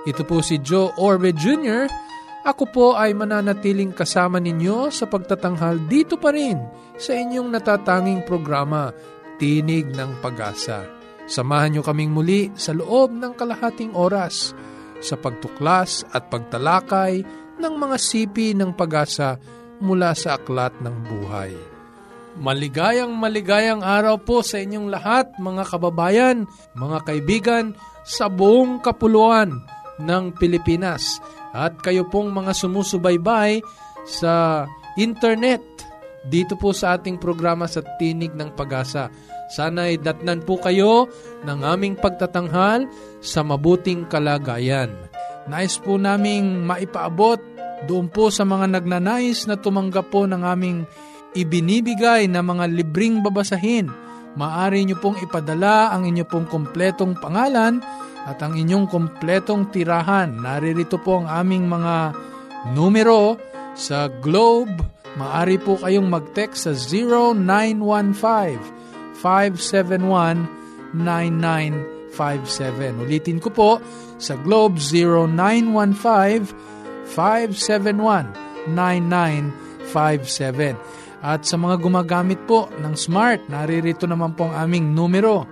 Ito po si Joe Orbe Jr. Ako po ay mananatiling kasama ninyo sa pagtatanghal dito pa rin sa inyong natatanging programa, Tinig ng Pag-asa. Samahan nyo kaming muli sa loob ng kalahating oras sa pagtuklas at pagtalakay ng mga sipi ng pag-asa mula sa aklat ng buhay. Maligayang maligayang araw po sa inyong lahat mga kababayan, mga kaibigan sa buong kapuluan ng Pilipinas. At kayo pong mga sumusubaybay sa internet dito po sa ating programa sa Tinig ng Pag-asa. Sana'y datnan po kayo ng aming pagtatanghal sa mabuting kalagayan. Nais po naming maipaabot doon po sa mga nagnanais na tumanggap po ng aming ibinibigay na mga libring babasahin. Maari nyo pong ipadala ang inyo pong kompletong pangalan at ang inyong kompletong tirahan. Naririto po ang aming mga numero sa Globe. Maari po kayong mag-text sa 0915-571-9957. Ulitin ko po sa Globe 0915-571-9957. At sa mga gumagamit po ng smart, naririto naman po ang aming numero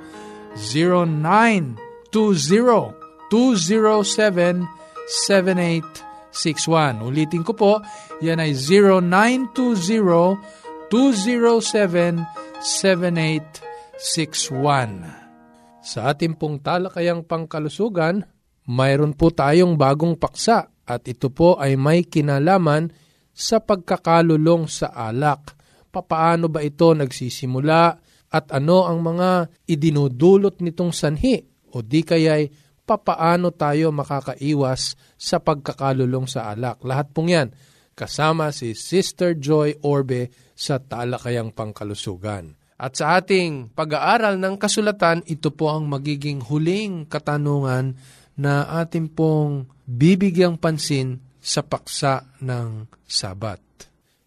09 0920-207-7861. Ulitin ko po, yan ay 0920-207-7861. Sa ating pong talakayang pangkalusugan, mayroon po tayong bagong paksa at ito po ay may kinalaman sa pagkakalulong sa alak. Papaano ba ito nagsisimula at ano ang mga idinudulot nitong sanhi o di kaya'y papaano tayo makakaiwas sa pagkakalulong sa alak. Lahat pong yan kasama si Sister Joy Orbe sa Talakayang Pangkalusugan. At sa ating pag-aaral ng kasulatan, ito po ang magiging huling katanungan na ating pong bibigyang pansin sa paksa ng Sabat.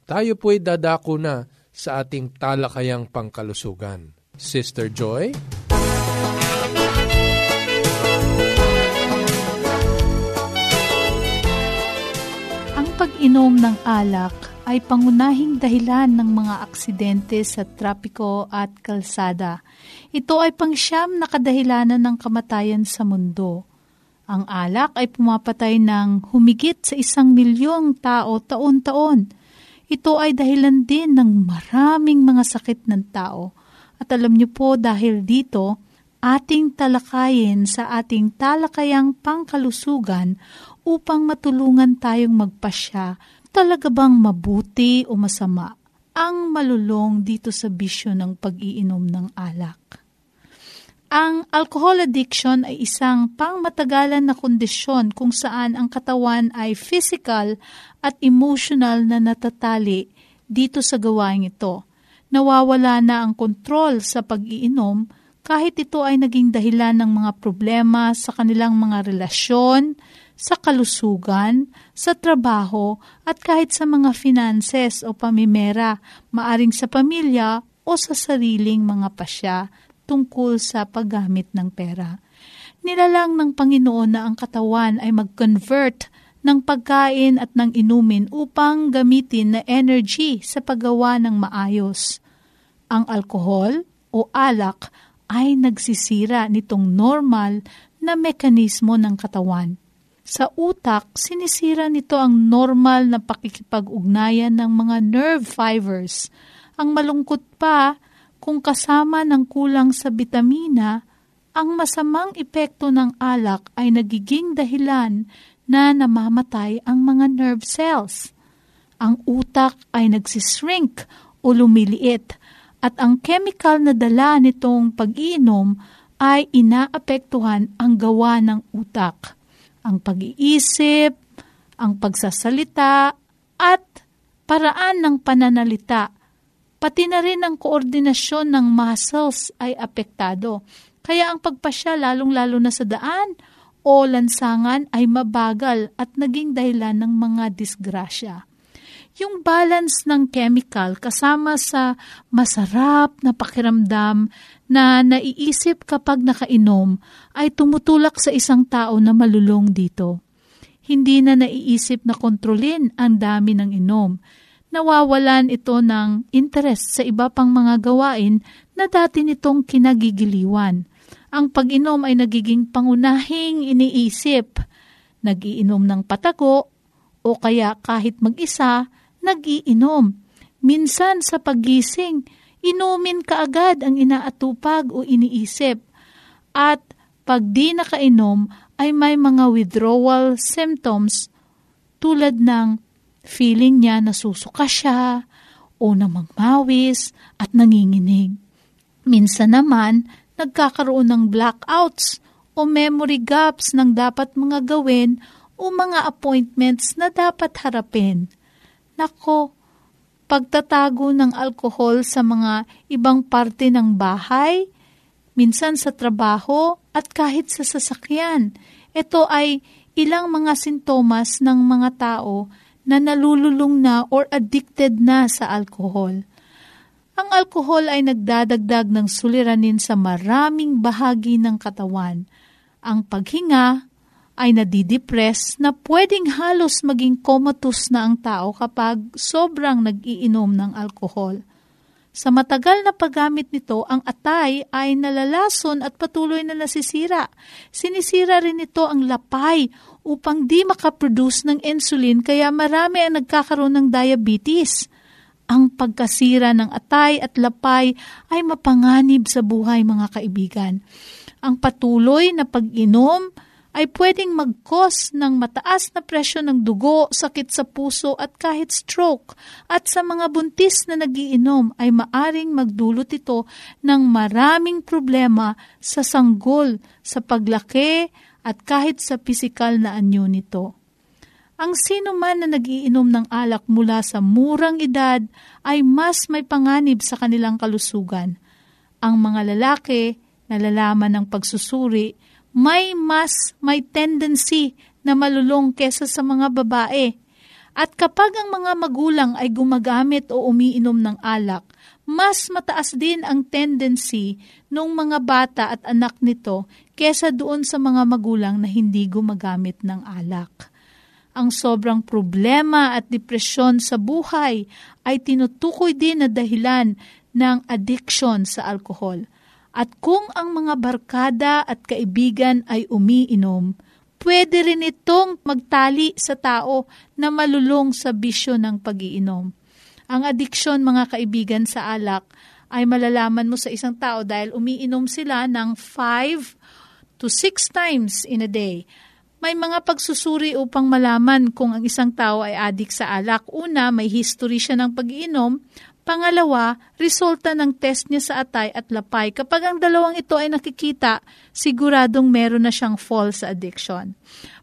Tayo po'y dadako na sa ating talakayang pangkalusugan. Sister Joy? Pag-inom ng alak ay pangunahing dahilan ng mga aksidente sa trapiko at kalsada. Ito ay pangsyam na kadahilanan ng kamatayan sa mundo. Ang alak ay pumapatay ng humigit sa isang milyong tao taon-taon. Ito ay dahilan din ng maraming mga sakit ng tao. At alam niyo po dahil dito, ating talakayin sa ating talakayang pangkalusugan upang matulungan tayong magpasya talaga bang mabuti o masama ang malulong dito sa bisyo ng pag-iinom ng alak. Ang alcohol addiction ay isang pangmatagalan na kondisyon kung saan ang katawan ay physical at emotional na natatali dito sa gawain ito. Nawawala na ang kontrol sa pag-iinom kahit ito ay naging dahilan ng mga problema sa kanilang mga relasyon, sa kalusugan, sa trabaho, at kahit sa mga finances o pamimera, maaring sa pamilya o sa sariling mga pasya tungkol sa paggamit ng pera. Nilalang ng Panginoon na ang katawan ay mag-convert ng pagkain at ng inumin upang gamitin na energy sa paggawa ng maayos. Ang alkohol o alak ay nagsisira nitong normal na mekanismo ng katawan sa utak, sinisira nito ang normal na pakikipag-ugnayan ng mga nerve fibers. Ang malungkot pa, kung kasama ng kulang sa bitamina, ang masamang epekto ng alak ay nagiging dahilan na namamatay ang mga nerve cells. Ang utak ay nagsishrink o lumiliit at ang chemical na dala nitong pag-iinom ay inaapektuhan ang gawa ng utak ang pag-iisip, ang pagsasalita at paraan ng pananalita, pati na rin ang koordinasyon ng muscles ay apektado. Kaya ang pagpasya lalong-lalo na sa daan o lansangan ay mabagal at naging dahilan ng mga disgrasya. Yung balance ng chemical kasama sa masarap na pakiramdam na naiisip kapag nakainom ay tumutulak sa isang tao na malulong dito. Hindi na naiisip na kontrolin ang dami ng inom. Nawawalan ito ng interest sa iba pang mga gawain na dati nitong kinagigiliwan. Ang pag-inom ay nagiging pangunahing iniisip. Nagiinom ng patago o kaya kahit mag-isa, nagiinom. Minsan sa pagising, inumin kaagad ang inaatupag o iniisip. At pag di nakainom ay may mga withdrawal symptoms tulad ng feeling niya na susuka siya o namangmawis at nanginginig. Minsan naman, nagkakaroon ng blackouts o memory gaps ng dapat mga gawin o mga appointments na dapat harapin. Nako, pagtatago ng alkohol sa mga ibang parte ng bahay, minsan sa trabaho at kahit sa sasakyan. Ito ay ilang mga sintomas ng mga tao na nalululong na or addicted na sa alkohol. Ang alkohol ay nagdadagdag ng suliranin sa maraming bahagi ng katawan. Ang paghinga, ay nadidepress na pwedeng halos maging comatose na ang tao kapag sobrang nag-iinom ng alkohol. Sa matagal na paggamit nito, ang atay ay nalalason at patuloy na nasisira. Sinisira rin ito ang lapay upang di makaproduce ng insulin kaya marami ang nagkakaroon ng diabetes. Ang pagkasira ng atay at lapay ay mapanganib sa buhay mga kaibigan. Ang patuloy na pag-inom ay pwedeng mag-cause ng mataas na presyo ng dugo, sakit sa puso at kahit stroke. At sa mga buntis na nagiinom ay maaring magdulot ito ng maraming problema sa sanggol, sa paglaki at kahit sa pisikal na anyo nito. Ang sino man na nagiinom ng alak mula sa murang edad ay mas may panganib sa kanilang kalusugan. Ang mga lalaki, nalalaman ng pagsusuri, may mas may tendency na malulong kesa sa mga babae. At kapag ang mga magulang ay gumagamit o umiinom ng alak, mas mataas din ang tendency ng mga bata at anak nito kesa doon sa mga magulang na hindi gumagamit ng alak. Ang sobrang problema at depresyon sa buhay ay tinutukoy din na dahilan ng addiction sa alkohol. At kung ang mga barkada at kaibigan ay umiinom, pwede rin itong magtali sa tao na malulong sa bisyo ng pagiinom. Ang adiksyon mga kaibigan sa alak ay malalaman mo sa isang tao dahil umiinom sila ng 5 to 6 times in a day. May mga pagsusuri upang malaman kung ang isang tao ay adik sa alak. Una, may history siya ng pagiinom. Pangalawa, resulta ng test niya sa atay at lapay. Kapag ang dalawang ito ay nakikita, siguradong meron na siyang fall sa addiction.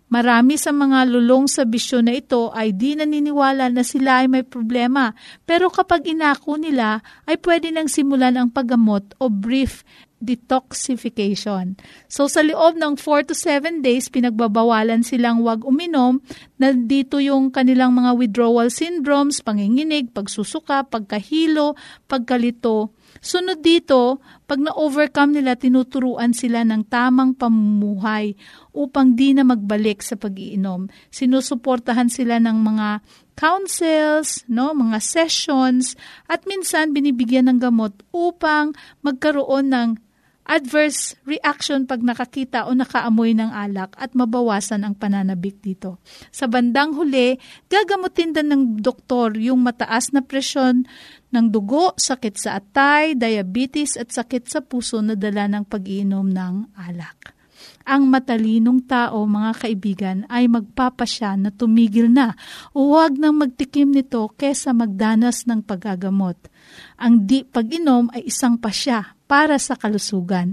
Marami sa mga lulong sa bisyo na ito ay di naniniwala na sila ay may problema. Pero kapag inako nila, ay pwede nang simulan ang paggamot o brief detoxification. So sa loob ng 4 to 7 days, pinagbabawalan silang wag uminom. Nandito yung kanilang mga withdrawal syndromes, panginginig, pagsusuka, pagkahilo, pagkalito. Sunod dito, pag na-overcome nila, tinuturuan sila ng tamang pamumuhay upang di na magbalik sa pag-iinom. Sinusuportahan sila ng mga councils, no, mga sessions, at minsan binibigyan ng gamot upang magkaroon ng adverse reaction pag nakakita o nakaamoy ng alak at mabawasan ang pananabik dito. Sa bandang huli, gagamutin din ng doktor yung mataas na presyon ng dugo, sakit sa atay, diabetes at sakit sa puso na dala ng pag-iinom ng alak. Ang matalinong tao, mga kaibigan, ay magpapasya na tumigil na. Huwag nang magtikim nito kesa magdanas ng paggagamot. Ang di pag-inom ay isang pasya para sa kalusugan.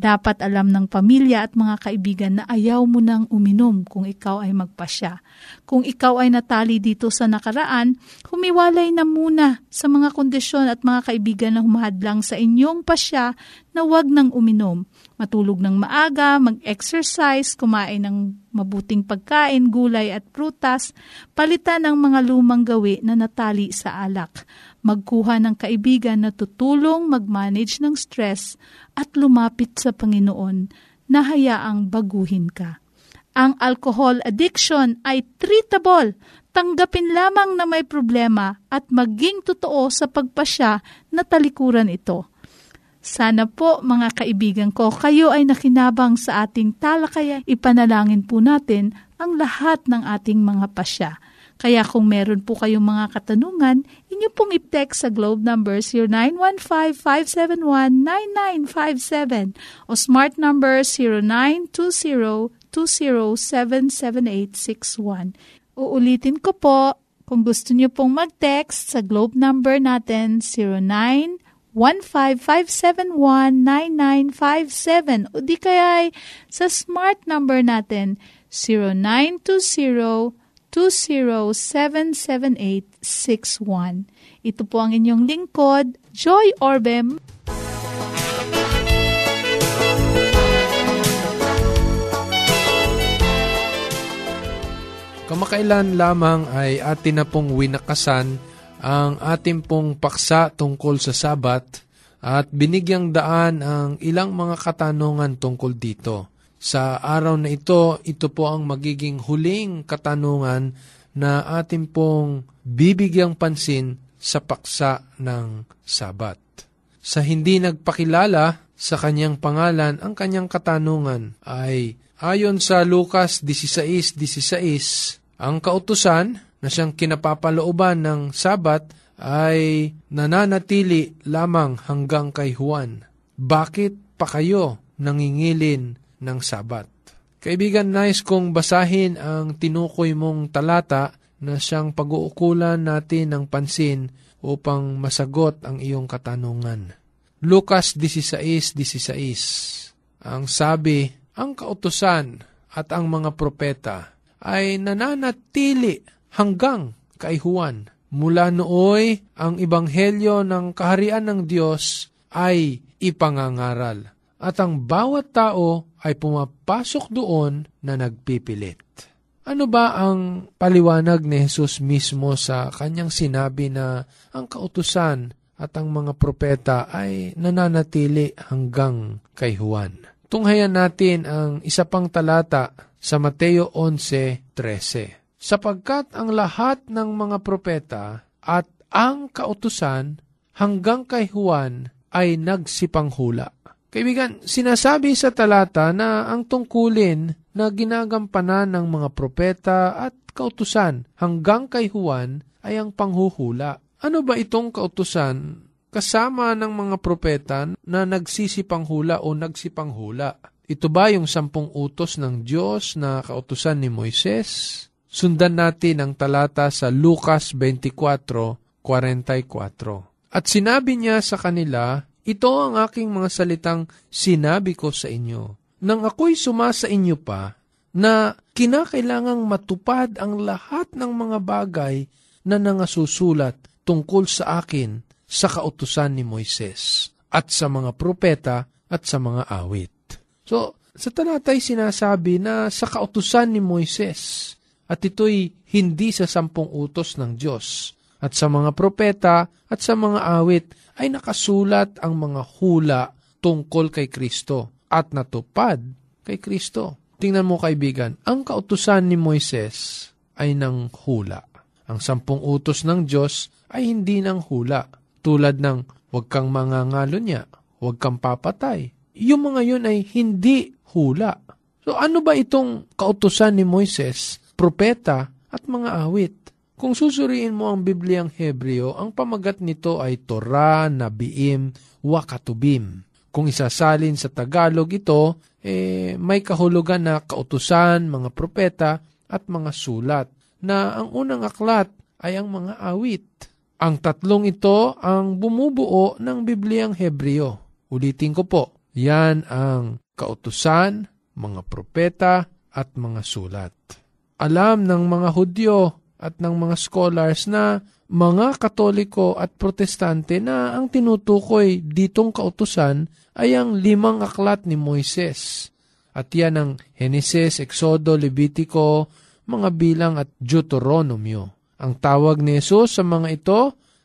Dapat alam ng pamilya at mga kaibigan na ayaw mo nang uminom kung ikaw ay magpasya. Kung ikaw ay natali dito sa nakaraan, humiwalay na muna sa mga kondisyon at mga kaibigan na humahadlang sa inyong pasya na huwag nang uminom. Matulog ng maaga, mag-exercise, kumain ng mabuting pagkain, gulay at prutas, palitan ng mga lumang gawi na natali sa alak magkuha ng kaibigan na tutulong mag-manage ng stress at lumapit sa Panginoon na hayaang baguhin ka. Ang alcohol addiction ay treatable. Tanggapin lamang na may problema at maging totoo sa pagpasya na talikuran ito. Sana po mga kaibigan ko, kayo ay nakinabang sa ating talakaya. Ipanalangin po natin ang lahat ng ating mga pasya kaya kung meron po kayong mga katanungan, inyo pong i-text sa globe number 0915-571-9957 o smart number 0920-2077861. Uulitin ko po, kung gusto nyo pong mag-text sa globe number natin 09 155719957 o di kaya sa smart number natin 0920 0917-2077861. Ito po ang inyong lingkod, Joy Orbem. Kamakailan lamang ay atin na pong winakasan ang ating pong paksa tungkol sa Sabat at binigyang daan ang ilang mga katanungan tungkol dito. Sa araw na ito, ito po ang magiging huling katanungan na atin pong bibigyang pansin sa paksa ng Sabat. Sa hindi nagpakilala sa kanyang pangalan, ang kanyang katanungan ay ayon sa Lucas 16.16, ang kautusan na siyang kinapapalooban ng Sabat ay nananatili lamang hanggang kay Juan. Bakit pa kayo nangingilin ng Sabat. Kaibigan, nice kong basahin ang tinukoy mong talata na siyang pag-uukulan natin ng pansin upang masagot ang iyong katanungan. Lucas 16.16 Ang sabi, ang kautusan at ang mga propeta ay nananatili hanggang kay Juan. Mula nooy, ang ibanghelyo ng kaharian ng Diyos ay ipangangaral at ang bawat tao ay pumapasok doon na nagpipilit. Ano ba ang paliwanag ni Jesus mismo sa kanyang sinabi na ang kautusan at ang mga propeta ay nananatili hanggang kay Juan? Tunghayan natin ang isa pang talata sa Mateo 11.13. Sapagkat ang lahat ng mga propeta at ang kautusan hanggang kay Juan ay nagsipanghula. Kaibigan, sinasabi sa talata na ang tungkulin na ginagampanan ng mga propeta at kautusan hanggang kay Juan ay ang panghuhula. Ano ba itong kautusan kasama ng mga propeta na nagsisipanghula o nagsipanghula? Ito ba yung sampung utos ng Diyos na kautusan ni Moises? Sundan natin ang talata sa Lucas 24:44. At sinabi niya sa kanila, ito ang aking mga salitang sinabi ko sa inyo. Nang ako'y sumasa inyo pa, na kinakailangang matupad ang lahat ng mga bagay na nangasusulat tungkol sa akin sa kautusan ni Moises at sa mga propeta at sa mga awit. So, sa talatay sinasabi na sa kautusan ni Moises at ito'y hindi sa sampung utos ng Diyos at sa mga propeta at sa mga awit ay nakasulat ang mga hula tungkol kay Kristo at natupad kay Kristo. Tingnan mo kaibigan, ang kautusan ni Moises ay ng hula. Ang sampung utos ng Diyos ay hindi ng hula. Tulad ng huwag kang mangangalo niya, huwag kang papatay. Yung mga yun ay hindi hula. So ano ba itong kautusan ni Moises, propeta at mga awit? Kung susuriin mo ang Bibliang Hebreo, ang pamagat nito ay Torah, Nabiim, Wakatubim. Kung isasalin sa Tagalog ito, eh, may kahulugan na kautusan, mga propeta, at mga sulat, na ang unang aklat ay ang mga awit. Ang tatlong ito ang bumubuo ng Bibliang Hebreo. Ulitin ko po, Yan ang kautusan, mga propeta, at mga sulat. Alam ng mga Hudyo at ng mga scholars na mga Katoliko at Protestante na ang tinutukoy ditong kautusan ay ang limang aklat ni Moises. At yan ang Henesis, Exodo, Levitico, mga bilang at Deuteronomio. Ang tawag ni Jesus sa mga ito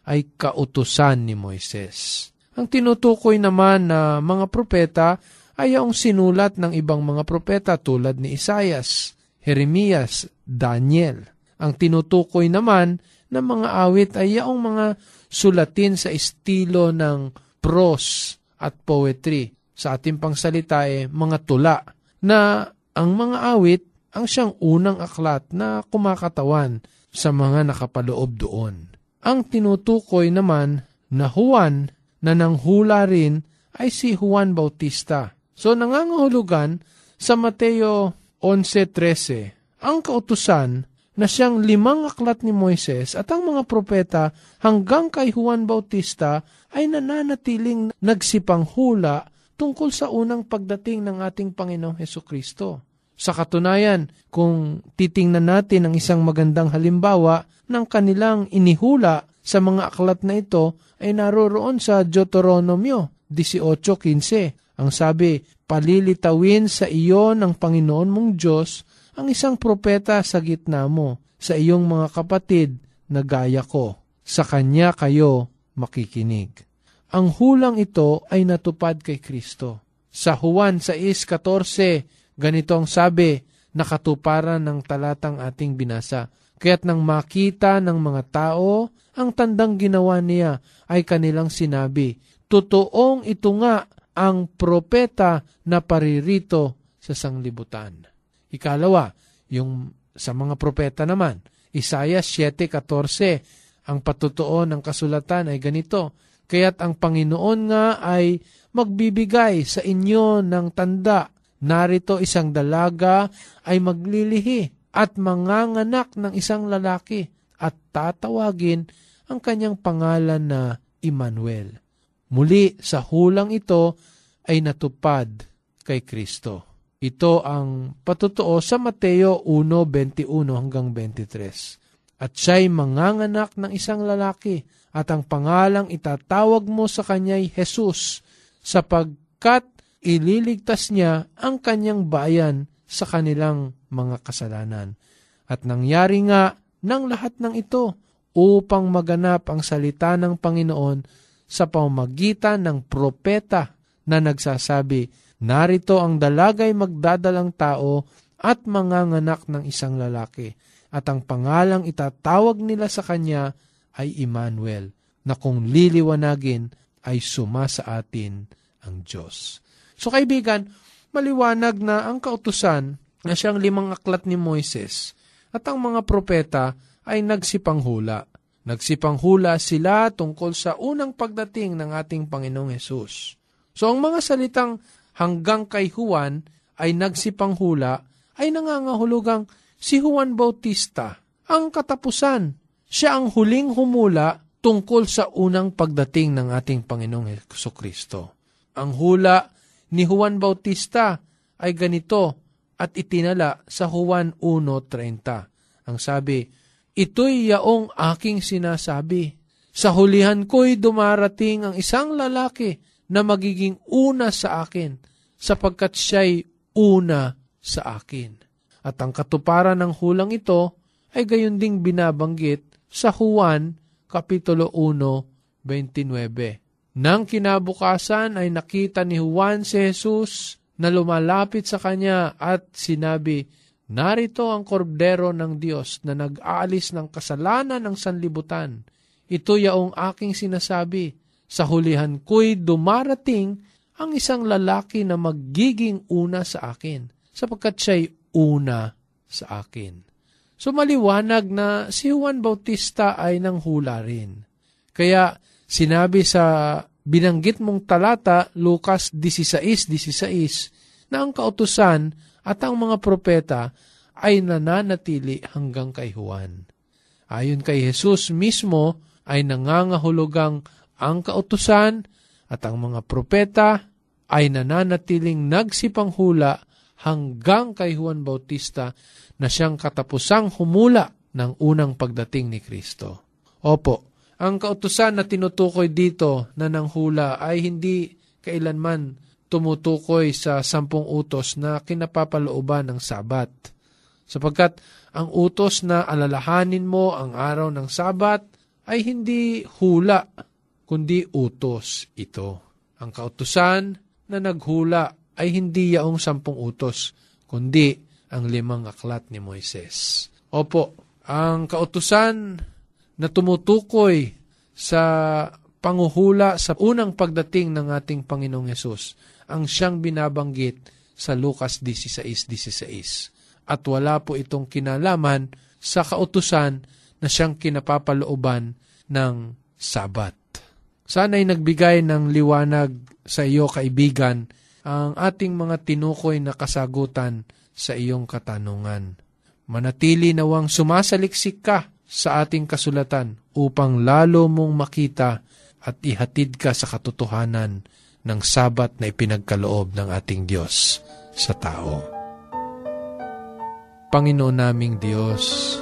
ay kautusan ni Moises. Ang tinutukoy naman na mga propeta ay ang sinulat ng ibang mga propeta tulad ni Isayas, Jeremias, Daniel. Ang tinutukoy naman ng mga awit ay yaong mga sulatin sa estilo ng prose at poetry. Sa ating pangsalita ay mga tula na ang mga awit ang siyang unang aklat na kumakatawan sa mga nakapaloob doon. Ang tinutukoy naman na Juan na nanghula rin ay si Juan Bautista. So nangangahulugan sa Mateo 11.13 ang kautusan na siyang limang aklat ni Moises at ang mga propeta hanggang kay Juan Bautista ay nananatiling nagsipanghula tungkol sa unang pagdating ng ating Panginoong Heso Kristo. Sa katunayan, kung titingnan natin ang isang magandang halimbawa ng kanilang inihula sa mga aklat na ito ay naroroon sa Deuteronomio 18.15. Ang sabi, palilitawin sa iyo ng Panginoon mong Diyos ang isang propeta sa gitna mo, sa iyong mga kapatid na gaya ko. Sa kanya kayo makikinig. Ang hulang ito ay natupad kay Kristo. Sa Juan 6.14, ganito ang sabi, nakatuparan ng talatang ating binasa. Kaya't nang makita ng mga tao, ang tandang ginawa niya ay kanilang sinabi, Totoong ito nga ang propeta na paririto sa sanglibutan. Ikalawa, yung sa mga propeta naman, Isaiah 7.14, ang patutuo ng kasulatan ay ganito, Kaya't ang Panginoon nga ay magbibigay sa inyo ng tanda, narito isang dalaga ay maglilihi at manganganak ng isang lalaki at tatawagin ang kanyang pangalan na Emmanuel. Muli sa hulang ito ay natupad kay Kristo. Ito ang patutuo sa Mateo 1:21 hanggang 23. At siya'y manganganak ng isang lalaki at ang pangalang itatawag mo sa kanya'y Jesus sapagkat ililigtas niya ang kanyang bayan sa kanilang mga kasalanan. At nangyari nga ng lahat ng ito upang maganap ang salita ng Panginoon sa pamamagitan ng propeta na nagsasabi, Narito ang dalagay magdadalang tao at manganganak ng isang lalaki, at ang pangalang itatawag nila sa kanya ay Emmanuel, na kung liliwanagin ay suma sa atin ang Diyos. So kaibigan, maliwanag na ang kautusan na siyang limang aklat ni Moises at ang mga propeta ay nagsipanghula. Nagsipanghula sila tungkol sa unang pagdating ng ating Panginoong Yesus. So ang mga salitang hanggang kay Juan ay nagsipanghula ay nangangahulugang si Juan Bautista ang katapusan. Siya ang huling humula tungkol sa unang pagdating ng ating Panginoong Heso Kristo. Ang hula ni Juan Bautista ay ganito at itinala sa Juan 1.30. Ang sabi, Ito'y yaong aking sinasabi. Sa hulihan ko'y dumarating ang isang lalaki na magiging una sa akin, sapagkat siya'y una sa akin. At ang katuparan ng hulang ito ay gayon ding binabanggit sa Juan Kapitulo 1, 29. Nang kinabukasan ay nakita ni Juan si Jesus na lumalapit sa kanya at sinabi, Narito ang kordero ng Diyos na nag-aalis ng kasalanan ng sanlibutan. Ito yaong aking sinasabi, sa hulihan ko'y dumarating ang isang lalaki na magiging una sa akin, sapagkat siya'y una sa akin. So maliwanag na si Juan Bautista ay nanghula rin. Kaya sinabi sa binanggit mong talata, Lucas 16.16, na ang kautusan at ang mga propeta ay nananatili hanggang kay Juan. Ayon kay Jesus mismo ay nangangahulugang ang kautusan at ang mga propeta ay nananatiling nagsipanghula hanggang kay Juan Bautista na siyang katapusang humula ng unang pagdating ni Kristo. Opo, ang kautusan na tinutukoy dito na nanghula ay hindi kailanman tumutukoy sa sampung utos na kinapapalooban ng sabat. Sapagkat ang utos na alalahanin mo ang araw ng sabat ay hindi hula, kundi utos ito. Ang kautusan na naghula ay hindi yaong sampung utos, kundi ang limang aklat ni Moises. Opo, ang kautusan na tumutukoy sa panguhula sa unang pagdating ng ating Panginoong Yesus ang siyang binabanggit sa Lucas 16.16. At wala po itong kinalaman sa kautusan na siyang kinapapalooban ng Sabat. Sana'y nagbigay ng liwanag sa iyo, kaibigan, ang ating mga tinukoy na kasagutan sa iyong katanungan. Manatili nawang sumasaliksik ka sa ating kasulatan upang lalo mong makita at ihatid ka sa katotohanan ng sabat na ipinagkaloob ng ating Diyos sa tao. Panginoon naming Diyos,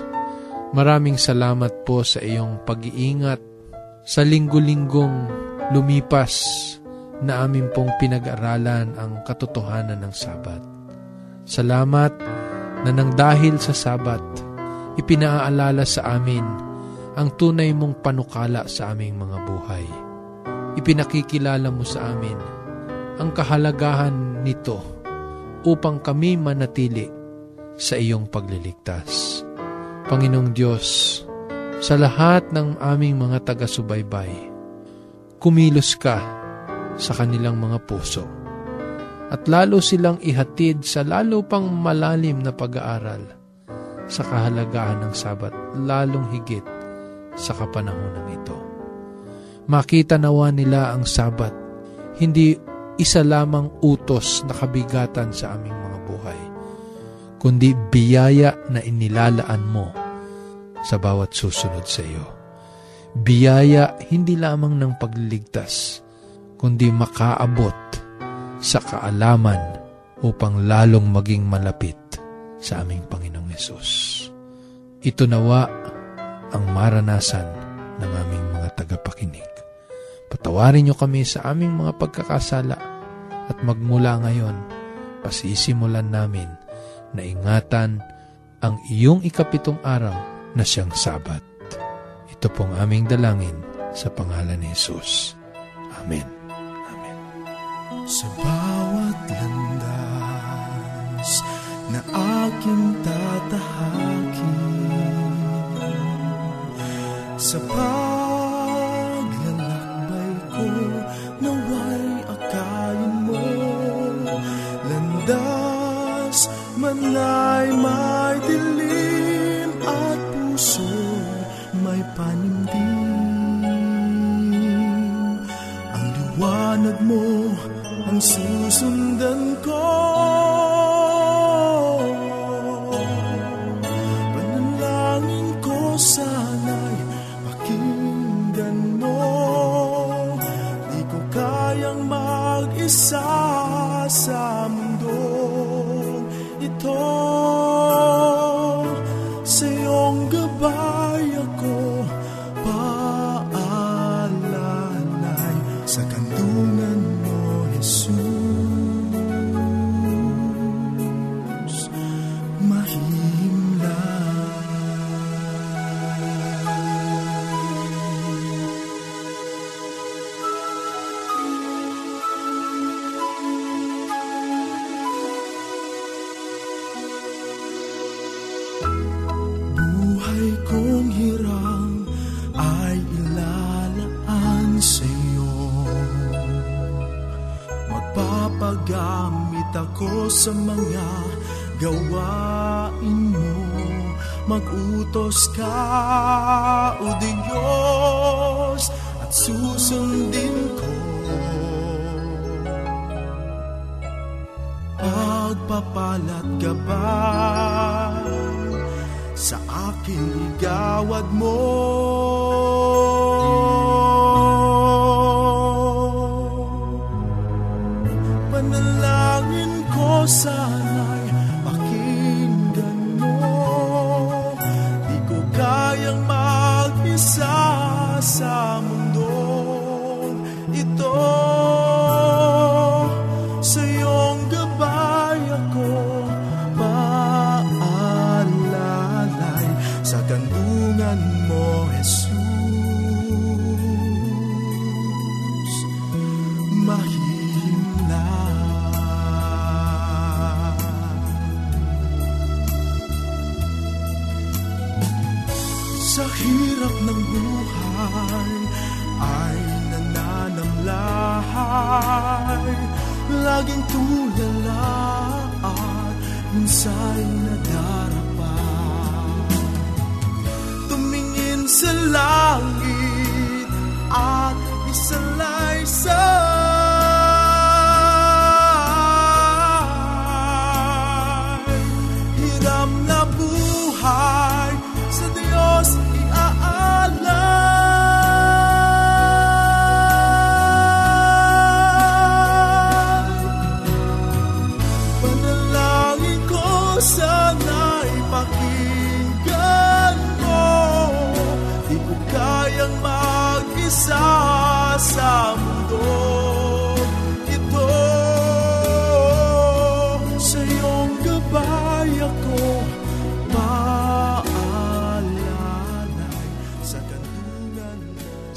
maraming salamat po sa iyong pag-iingat sa linggo-linggong lumipas na amin pong pinag-aralan ang katotohanan ng sabat. Salamat na nang dahil sa sabat, ipinaalala sa amin ang tunay mong panukala sa aming mga buhay. Ipinakikilala mo sa amin ang kahalagahan nito upang kami manatili sa iyong pagliligtas. Panginoong Diyos, sa lahat ng aming mga taga-subaybay, kumilos ka sa kanilang mga puso at lalo silang ihatid sa lalo pang malalim na pag-aaral sa kahalagahan ng sabat, lalong higit sa kapanahonang ito. Makita nawa nila ang sabat, hindi isa lamang utos na kabigatan sa aming mga buhay, kundi biyaya na inilalaan mo sa bawat susunod sa iyo. Biyaya hindi lamang ng pagliligtas, kundi makaabot sa kaalaman upang lalong maging malapit sa aming Panginoong Yesus. Ito nawa ang maranasan ng aming mga tagapakinig. Patawarin niyo kami sa aming mga pagkakasala at magmula ngayon, pasisimulan namin na ingatan ang iyong ikapitong araw na siyang Sabat. Ito pong aming dalangin sa pangalan ni Jesus. Amen. Amen. Sa bawat landas na aking tatahakin sa paglalakbay ko naway akayin mo landas man ay may liwanag mo ang susundan ko Magpapagamit ako sa mga gawain mo Magutos ka, O Diyos, at susundin ko Pagpapalat gabay sa aking igawad mo. Sa kandungan mo, Jesus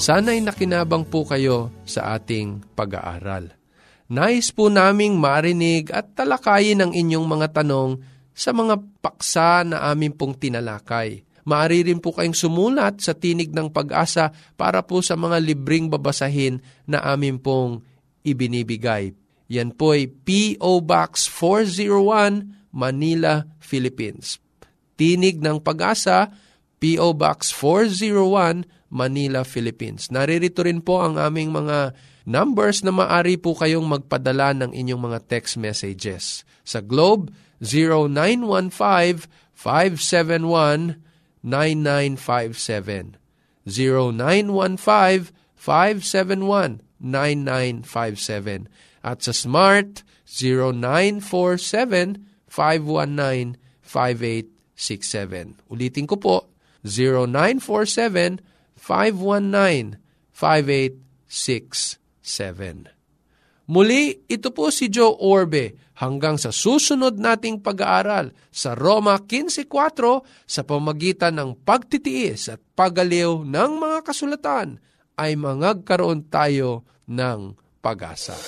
Sana'y nakinabang po kayo sa ating pag-aaral. Nais po naming marinig at talakayin ang inyong mga tanong sa mga paksa na amin pong tinalakay. Maaari rin po kayong sumulat sa Tinig ng Pag-asa para po sa mga libring babasahin na amin pong ibinibigay. Yan po ay P.O. Box 401, Manila, Philippines. Tinig ng Pag-asa, P.O. Box 401, Manila, Philippines. Naririto rin po ang aming mga numbers na maaari po kayong magpadala ng inyong mga text messages. Sa Globe, 0915-571-9957. 0915-571-9957. At sa Smart, 0947-519-5867. Ulitin ko po, 0947-519-5867. Muli, ito po si Joe Orbe hanggang sa susunod nating pag-aaral sa Roma 15.4 sa pamagitan ng pagtitiis at pagaliw ng mga kasulatan ay mangagkaroon tayo ng pag-asa.